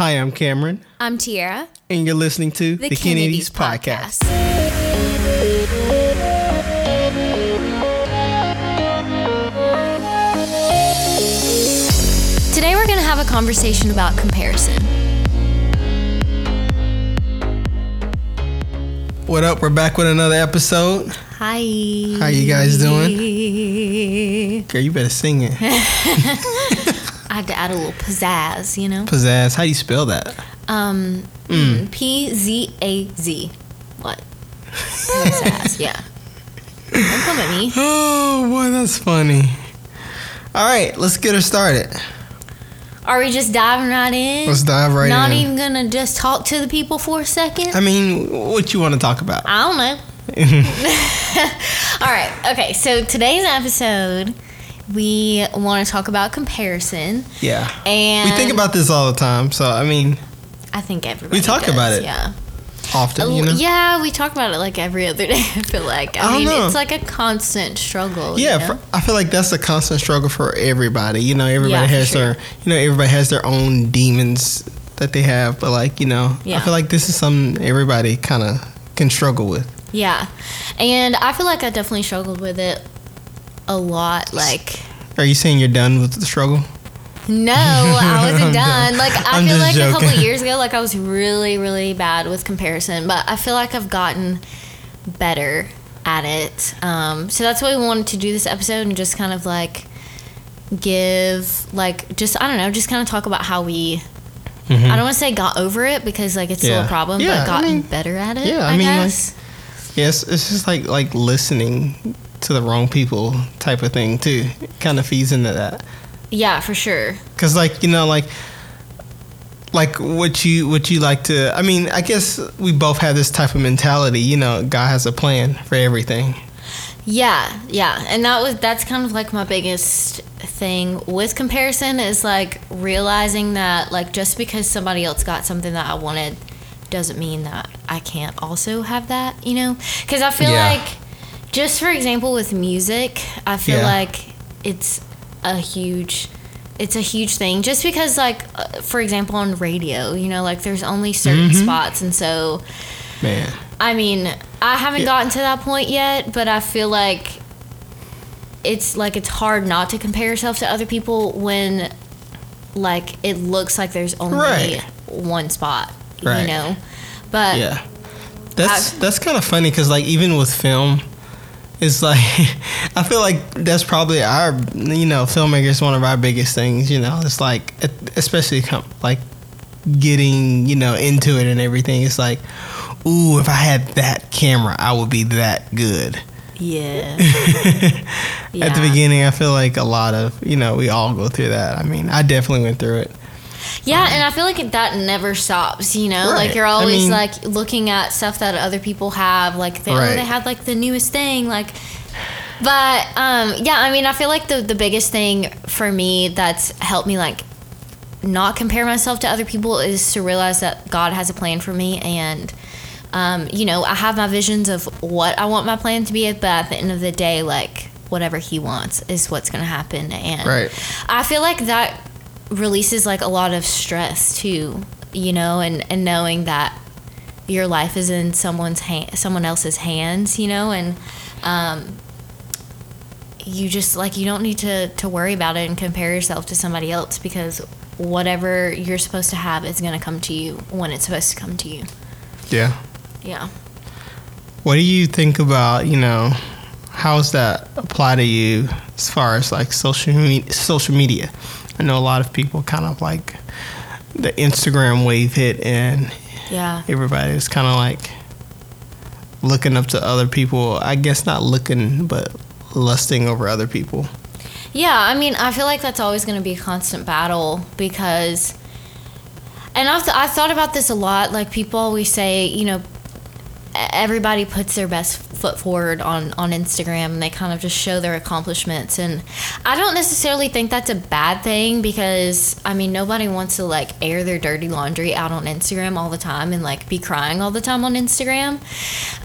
Hi, I'm Kamren, I'm Tiera. and you're listening to The, Kennedys, podcast. Today we're going to have a conversation about comparison. What up? We're back with another episode. Hi. How you guys doing? Girl, you better sing it. I had to add a little pizzazz, you know? Pizzazz. How do you spell that? Um, Mm. P Z A Z. What? Pizzazz, yeah. Don't come at me. Oh boy, that's funny. All right, let's get her started. Are we just diving right in? Let's dive right Not in. Not even gonna just talk to the people for a second? I mean, what you want to talk about? I don't know. All right. Okay. So today's episode, we want to talk about comparison, Yeah. and We think about this all the time, so I mean, I think everybody. We talk does, about it, Yeah. often, you oh, know. Yeah, we talk about it like every other day. I feel like. I, I mean, know. it's like a constant struggle. you Yeah, know? for, I feel like that's a constant struggle for everybody. You know, everybody Yeah, has sure. their, you know, everybody has their own demons that they have. But like, you know, I feel like this is something everybody kind of can struggle with. yeah, and I feel like I definitely struggled with it a lot. Like. Are you saying you're done with the struggle? No, I wasn't done. Like I I'm feel like a couple joking. years ago, like I was really, really bad with comparison, but I feel like I've gotten better at it. Um, so that's why we wanted to do this episode and just kind of like give, like, just I don't know, just kind of talk about how we. I don't want to say got over it because like it's still Mm-hmm. A problem, Yeah, but gotten mean- better at it. yeah, I I, mean, like- Yes, it's just like like listening to the wrong people type of thing too. Kind of feeds into that. yeah, for sure. Cause like you know like like what you what you like to. I mean, I guess we both have this type of mentality. You know, God has a plan for everything. Yeah, yeah. And that was that's kind of like my biggest thing with comparison is like realizing that like just because somebody else got something that I wanted doesn't mean that I can't also have that, you know? Cuz I feel Yeah. like just for example with music, I feel Yeah. like it's a huge it's a huge thing just because like uh, for example on radio, you know, like there's only certain Mm-hmm. spots and so Man, I mean, I haven't Yeah. gotten to that point yet, but I feel like it's like it's hard not to compare yourself to other people when like it looks like there's only Right. one spot, Right. you know. But yeah, that's I- that's kind of funny because like even with film, it's like I feel like that's probably our you know filmmakers one of our biggest things. You know, it's like especially com- like getting you know into it and everything. It's like, ooh, if I had that camera, I would be that good. yeah. At the beginning, I feel like a lot of you know we all go through that. I mean, I definitely went through it. Yeah, and I feel like that never stops, you know? Right. Like you're I always mean- like looking at stuff that other people have, like they, oh, Right. they had like the newest thing, like but um yeah, I mean, I feel like the the biggest thing for me that's helped me like not compare myself to other people is to realize that God has a plan for me and um, you know, I have my visions of what I want my plan to be, but at the end of the day, like whatever He wants is what's going to happen. And Right. I feel like that releases like a lot of stress too, you know, and, and knowing that your life is in someone's hand, someone else's hands, you know, and um, you just like you don't need to to worry about it and compare yourself to somebody else because whatever you're supposed to have is going to come to you when it's supposed to come to you. Yeah. Yeah. What do you think about you know how's that apply to you as far as like social me- social media? I know a lot of people kind of like the Instagram wave hit and Yeah. everybody's kind of like looking up to other people. I guess not looking, but lusting over other people. Yeah, I mean, I feel like that's always going to be a constant battle because, and I've th- I thought about this a lot. Like people always say, you know, everybody puts their best foot forward on on Instagram, and they kind of just show their accomplishments. And I don't necessarily think that's a bad thing because I mean, nobody wants to like air their dirty laundry out on Instagram all the time and like be crying all the time on Instagram.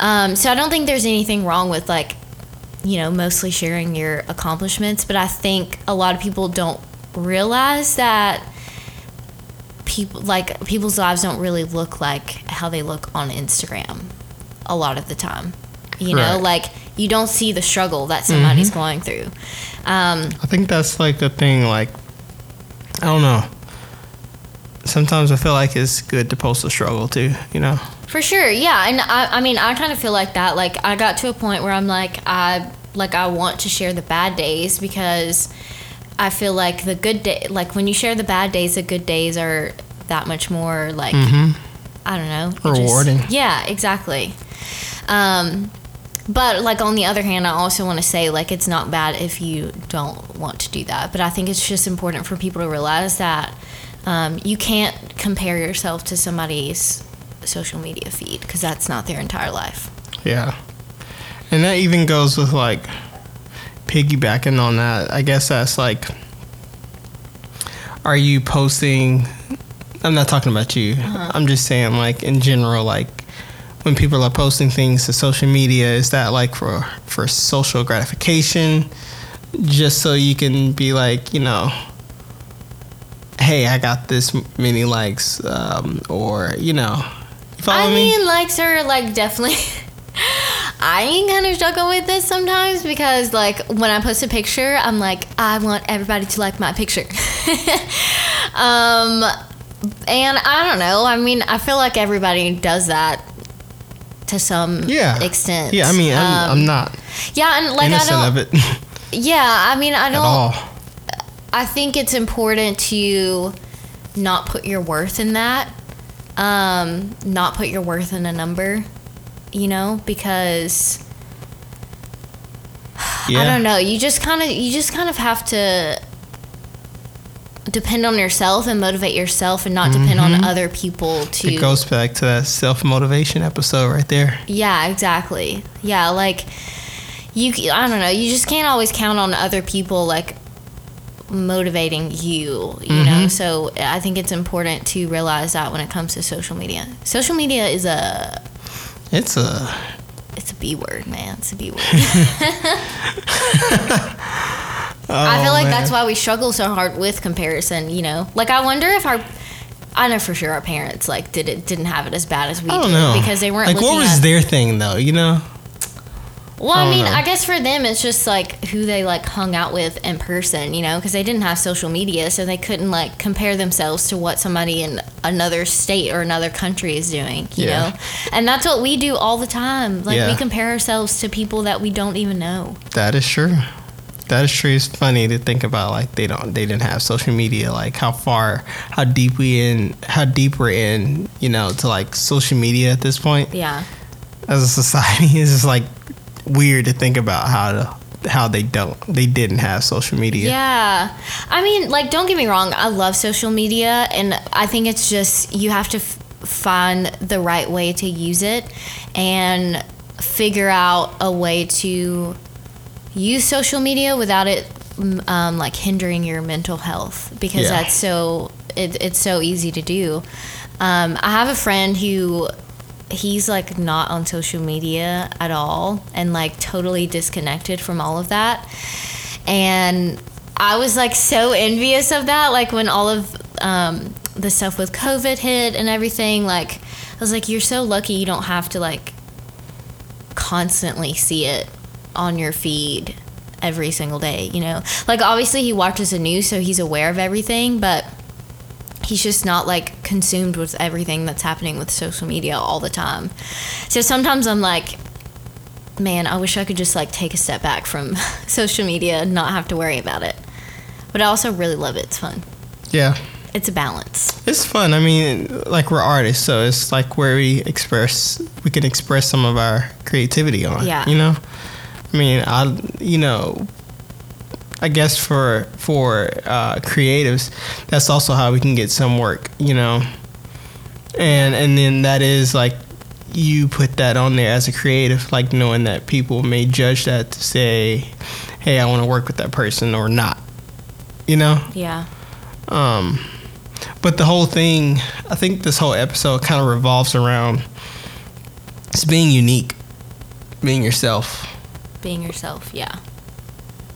Um, so I don't think there's anything wrong with like you know, mostly sharing your accomplishments, but I think a lot of people don't realize that people like people's lives don't really look like how they look on Instagram a lot of the time. You know, like you don't see the struggle that somebody's Mm-hmm. going through. Um, I think that's like the thing. Like, I don't know. Sometimes I feel like it's good to post the struggle too. You know. For sure, yeah, and I, I mean, I kind of feel like that. Like, I got to a point where I'm like, I like I want to share the bad days because I feel like the good day, like when you share the bad days, the good days are that much more like I don't know, it just- Rewarding. yeah, exactly. Um, but like on the other hand, I also want to say like it's not bad if you don't want to do that. But I think it's just important for people to realize that um, you can't compare yourself to somebody's social media feed because that's not their entire life. Yeah. And that even goes with like piggybacking on that. I guess that's like, are you posting? I'm not talking about you. I'm just saying, like, in general, like, when people are posting things to social media, is that like for for social gratification, just so you can be like, you know, hey, I got this many likes, um, or you know, you I me? mean, likes are like definitely. I kind of struggle with this sometimes because, like, when I post a picture, I'm like, I want everybody to like my picture. um, and I don't know. I mean, I feel like everybody does that to some yeah, extent. Yeah, I mean, I'm, Um, I'm not yeah, and like I don't. of it Yeah, I mean, I at don't. all. I think it's important to not put your worth in that. Um, not put your worth in a number, you know, because Yeah. I don't know. You just kind of you just kind of have to depend on yourself and motivate yourself and not depend on other people to Mm-hmm. It goes back to that self motivation episode right there. Yeah, exactly. Yeah, like you I don't know, you just can't always count on other people like motivating you, you Mm-hmm. know. So I think it's important to realize that when it comes to social media. Social media is a It's a it's a B word, man. It's a B word. oh, I feel oh, like man. that's why we struggle so hard with comparison, you know. Like I wonder if our I know for sure our parents like did it didn't have it as bad as we I don't did know because they weren't like what was their thing though. You know, Well, I I, mean, know. I guess for them, it's just like who they like hung out with in person, you know, because they didn't have social media, so they couldn't like compare themselves to what somebody in another state or another country is doing, you Yeah. know. And that's what we do all the time. Like we compare ourselves to people that we don't even know. that is true. That is true. It's funny to think about like they don't they didn't have social media. Like how far, how deep we in, how deep we're in, you know, to like social media at this point Yeah. as a society. It's just like weird to think about how to how they don't they didn't have social media. Yeah. I mean, like, don't get me wrong. I love social media, and I think it's just you have to f- find the right way to use it and figure out a way to use social media without it um, like hindering your mental health because Yeah. that's so it, it's so easy to do um, i have a friend who he's like not on social media at all and like totally disconnected from all of that and i was like so envious of that like when all of um, the stuff with covid hit and everything like i was like you're so lucky you don't have to like constantly see it on your feed every single day, you know? Like obviously he watches the news so he's aware of everything, but he's just not like consumed with everything that's happening with social media all the time. So sometimes I'm like man, I wish I could just like take a step back from social media and not have to worry about it. But I also really love it. It's fun. Yeah. It's a balance. It's fun. I mean, like we're artists, so it's like where we express, we can express some of our creativity on. Yeah. You know, I mean, I, you know, I guess for for uh, creatives, that's also how we can get some work. You know, and and then that is like you put that on there as a creative, like knowing that people may judge that to say, hey, I want to work with that person or not. You know. Yeah. Um, but the whole thing, I think this whole episode kind of revolves around it's being unique, being yourself, Being yourself. Yeah.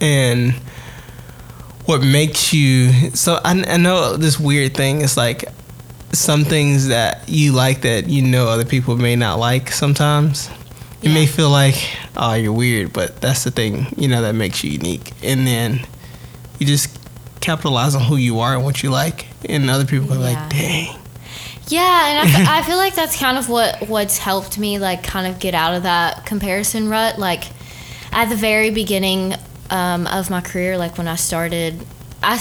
and what makes you. So I, I know this weird thing is like some things that you like that you know other people may not like sometimes. You may feel like, oh, you're weird, but that's the thing, you know, that makes you unique. And then you just capitalize on who you are and what you like, and other people are Yeah. like, dang. Yeah, and I, f- I feel like that's kind of what what's helped me like kind of get out of that comparison rut. Like at the very beginning um, of my career, like when I started. I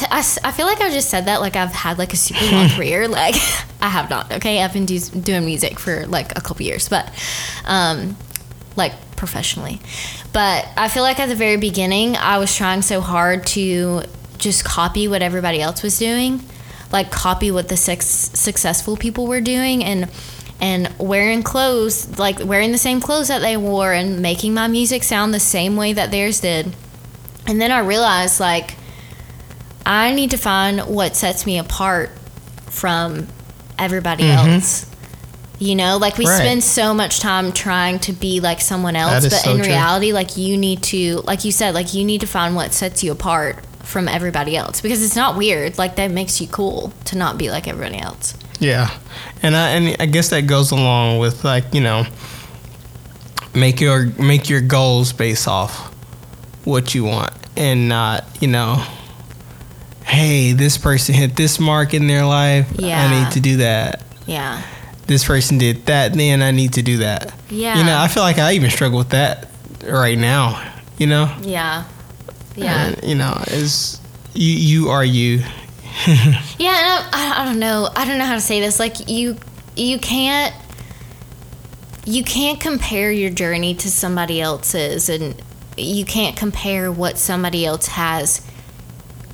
I feel like I just said that like I've had like a super long career like I have not okay I've been do- doing music for like a couple years but um like professionally but I feel like at the very beginning I was trying so hard to just copy what everybody else was doing like copy what the sex- successful people were doing and and wearing clothes like wearing the same clothes that they wore and making my music sound the same way that theirs did and then I realized like I need to find what sets me apart from everybody else. You know, like we Mm-hmm. Right. spend so much time trying to be like someone else, but so in true. reality, like you need to, like you said, like you need to find what sets you apart from everybody else because it's not weird. Like that makes you cool to not be like everybody else. Yeah, and I and I guess that goes along with like you know, make your make your goals based off what you want, and not you know, hey, this person hit this mark in their life, Yeah. I need to do that. Yeah. This person did that, then I need to do that. Yeah. You know, I feel like I even struggle with that right now. You know, Yeah. Yeah. And, you know, is you you are you. Yeah, I, I don't know. I don't know how to say this. Like you, you can't, you can't compare your journey to somebody else's, and you can't compare what somebody else has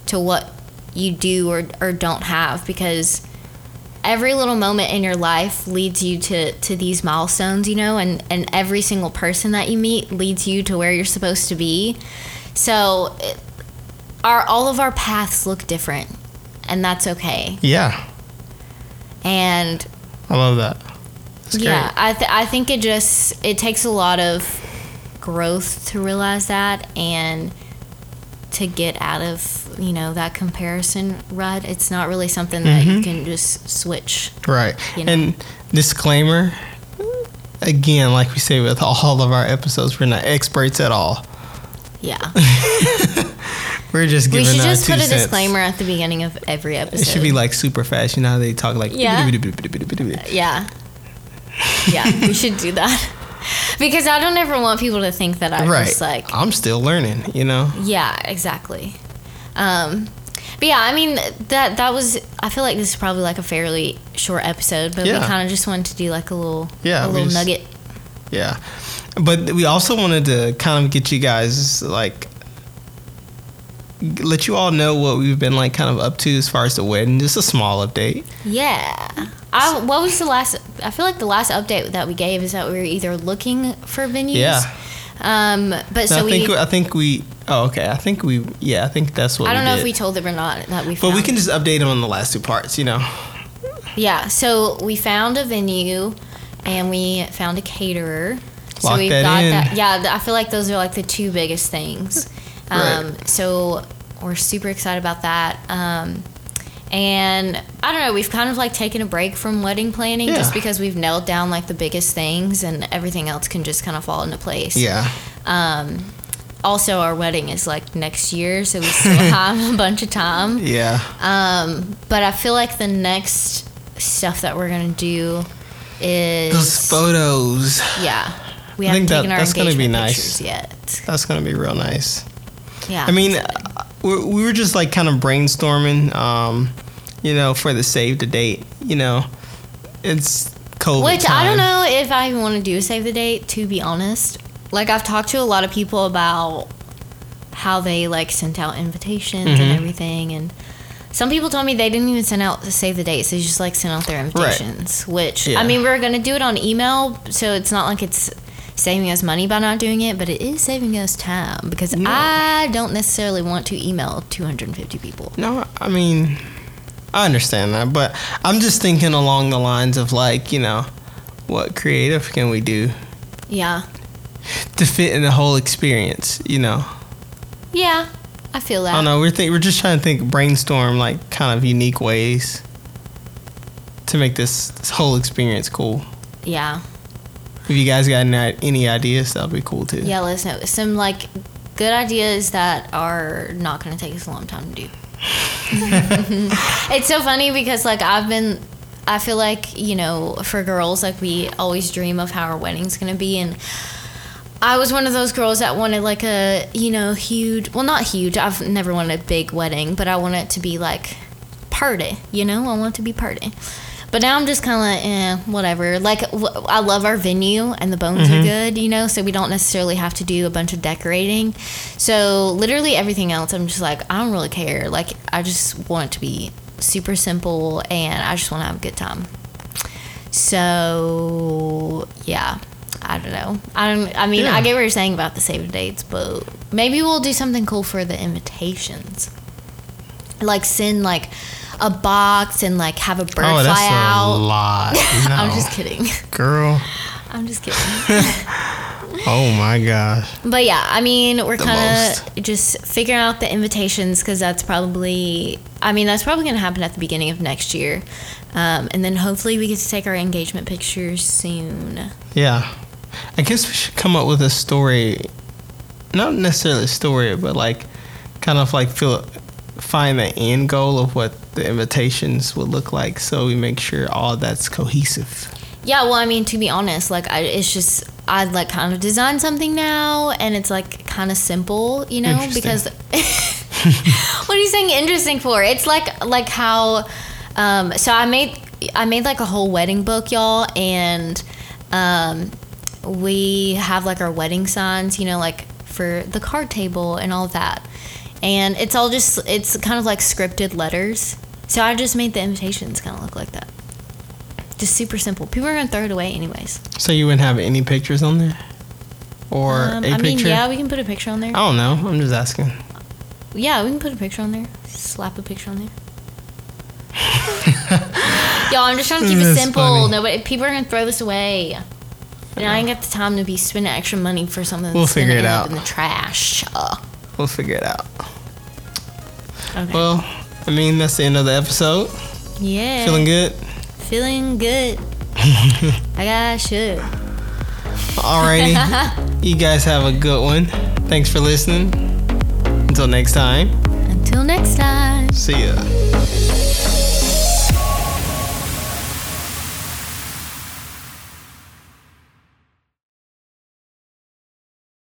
to what you do or or don't have because every little moment in your life leads you to to these milestones, you know, and and every single person that you meet leads you to where you're supposed to be. So, it, our all of our paths look different, and that's okay. Yeah, And I love that. That's yeah, great. I th- I think it just it takes a lot of growth to realize that and to get out of you know that comparison rut. It's not really something that Mm-hmm. you can just switch. Right. you know? And disclaimer again, like we say with all of our episodes, we're not experts at all. Yeah, We're just we giving should just put a cents. disclaimer at the beginning of every episode. It should be like super fast. You know how they talk like Yeah. Yeah. Yeah, we should do that. Because I don't ever want people to think that I'm right. just like I'm still learning. You know. Yeah, exactly. Um, but yeah, I mean that that was. I feel like this is probably like a fairly short episode, but Yeah. we kind of just wanted to do like a little, Yeah, a little just- nugget. Yeah. But we also wanted to kind of get you guys like let you all know what we've been like kind of up to as far as the wedding. Just a small update. Yeah. I, what was the last? I feel like the last update that we gave is that we were either looking for venues. Yeah. Um, but So so I think we. I think we. Oh, okay. I think we. Yeah, I think that's what. I don't we know did. if we told them or not that we. Found. But we can just update them on the last two parts. You know. Yeah. So we found a venue, and we found a caterer. So Lock we've that got in. that. Yeah, I feel like those are like the two biggest things. Um, Right. So we're super excited about that. Um, and I don't know, we've kind of like taken a break from wedding planning just because we've nailed down like the biggest things, and everything else can just kind of fall into place. Yeah. Um, also, our wedding is like next year, so we still have a bunch of time. Yeah. Um, but I feel like the next stuff that we're gonna do is Those photos. yeah. We I haven't think that- taken our that's gonna be engagement nice. pictures yet. That's gonna be real nice. Yeah. I mean, we we were just like kind of brainstorming, um, you know, for the save the date. You know, it's COVID. which I don't know if I even want to do save the date. To be honest, like I've talked to a lot of people about how they like sent out invitations Mhm. and everything, and some people told me they didn't even send out the save the dates. They just like sent out their invitations. Which Yeah. I mean, we're gonna do it on email, so it's not like it's saving us money by not doing it, but it is saving us time because No. I don't necessarily want to email 250 people. No, I mean, I understand that, but I'm just thinking along the lines of like, you know, what creative can we do Yeah. to fit in the whole experience? You know, Yeah. I feel that. I don't know. We're think we're just trying to think, brainstorm like kind of unique ways to to make this, this whole experience cool. Yeah. If you guys got any, any ideas, that'd be cool too. Yeah, let us know. Some like good ideas that are not going to take us a long time to do. it's so funny because like I've been I feel like, you know, for girls like we always dream of how our wedding's going to be and I was one of those girls that wanted like a, you know, huge, well not huge. I've never wanted a big wedding, but I want it to be like party, you know? I want it to be party. But now I'm just kind of like, eh, whatever. Like, w- I love our venue and the bones are good, you know, so we don't necessarily have to do a bunch of decorating. So, literally everything else, I'm just like, I don't really care. Like, I just want it to be super simple and I just want to have a good time. So, yeah. I don't know. I don't. I mean, Yeah. I get what you're saying about the save the dates, but maybe we'll do something cool for the invitations. Like send like a box and like have a bird oh, fly that's a lot. No. I'm just kidding. Girl. I'm just kidding. Oh my gosh. but yeah, I mean, we're kind of just figuring out the invitations because that's probably. I mean, that's probably going to happen at the beginning of next year, um, and then hopefully we get to take our engagement pictures soon. Yeah. I guess we should come up with a story. Not necessarily a story, but like kind of like feel find the end goal of what the invitations would look like so we make sure all that's cohesive. Yeah, well, I mean, to be honest, like I, it's just I like kind of design something now, and it's like kind of simple, you know, because what are you saying interesting for? It's like like how, um, so I made I made like a whole wedding book, y'all, and um, we have like our wedding signs, you know, like for the card table and all that, and it's all just it's kind of like scripted letters. So I just made the invitations kind of look like that. Just super simple. People are gonna throw it away anyways. So you wouldn't have any pictures on there? Or Um, a I mean, picture? yeah, we can put a picture on there. I don't know. I'm just asking. Yeah, we can put a picture on there. Slap a picture on there. Y'all, I'm just trying to keep it simple. Nobody, people are gonna throw this away. And I ain't got the time to be spending extra money for something We'll figure it end up out. in the trash. Uh, We'll figure it out. Okay. Well, I mean, that's the end of the episode. yeah. Feeling good? Feeling good. I got should. Alrighty. you guys have a good one. Thanks for listening. Until next time, Until next time. see ya.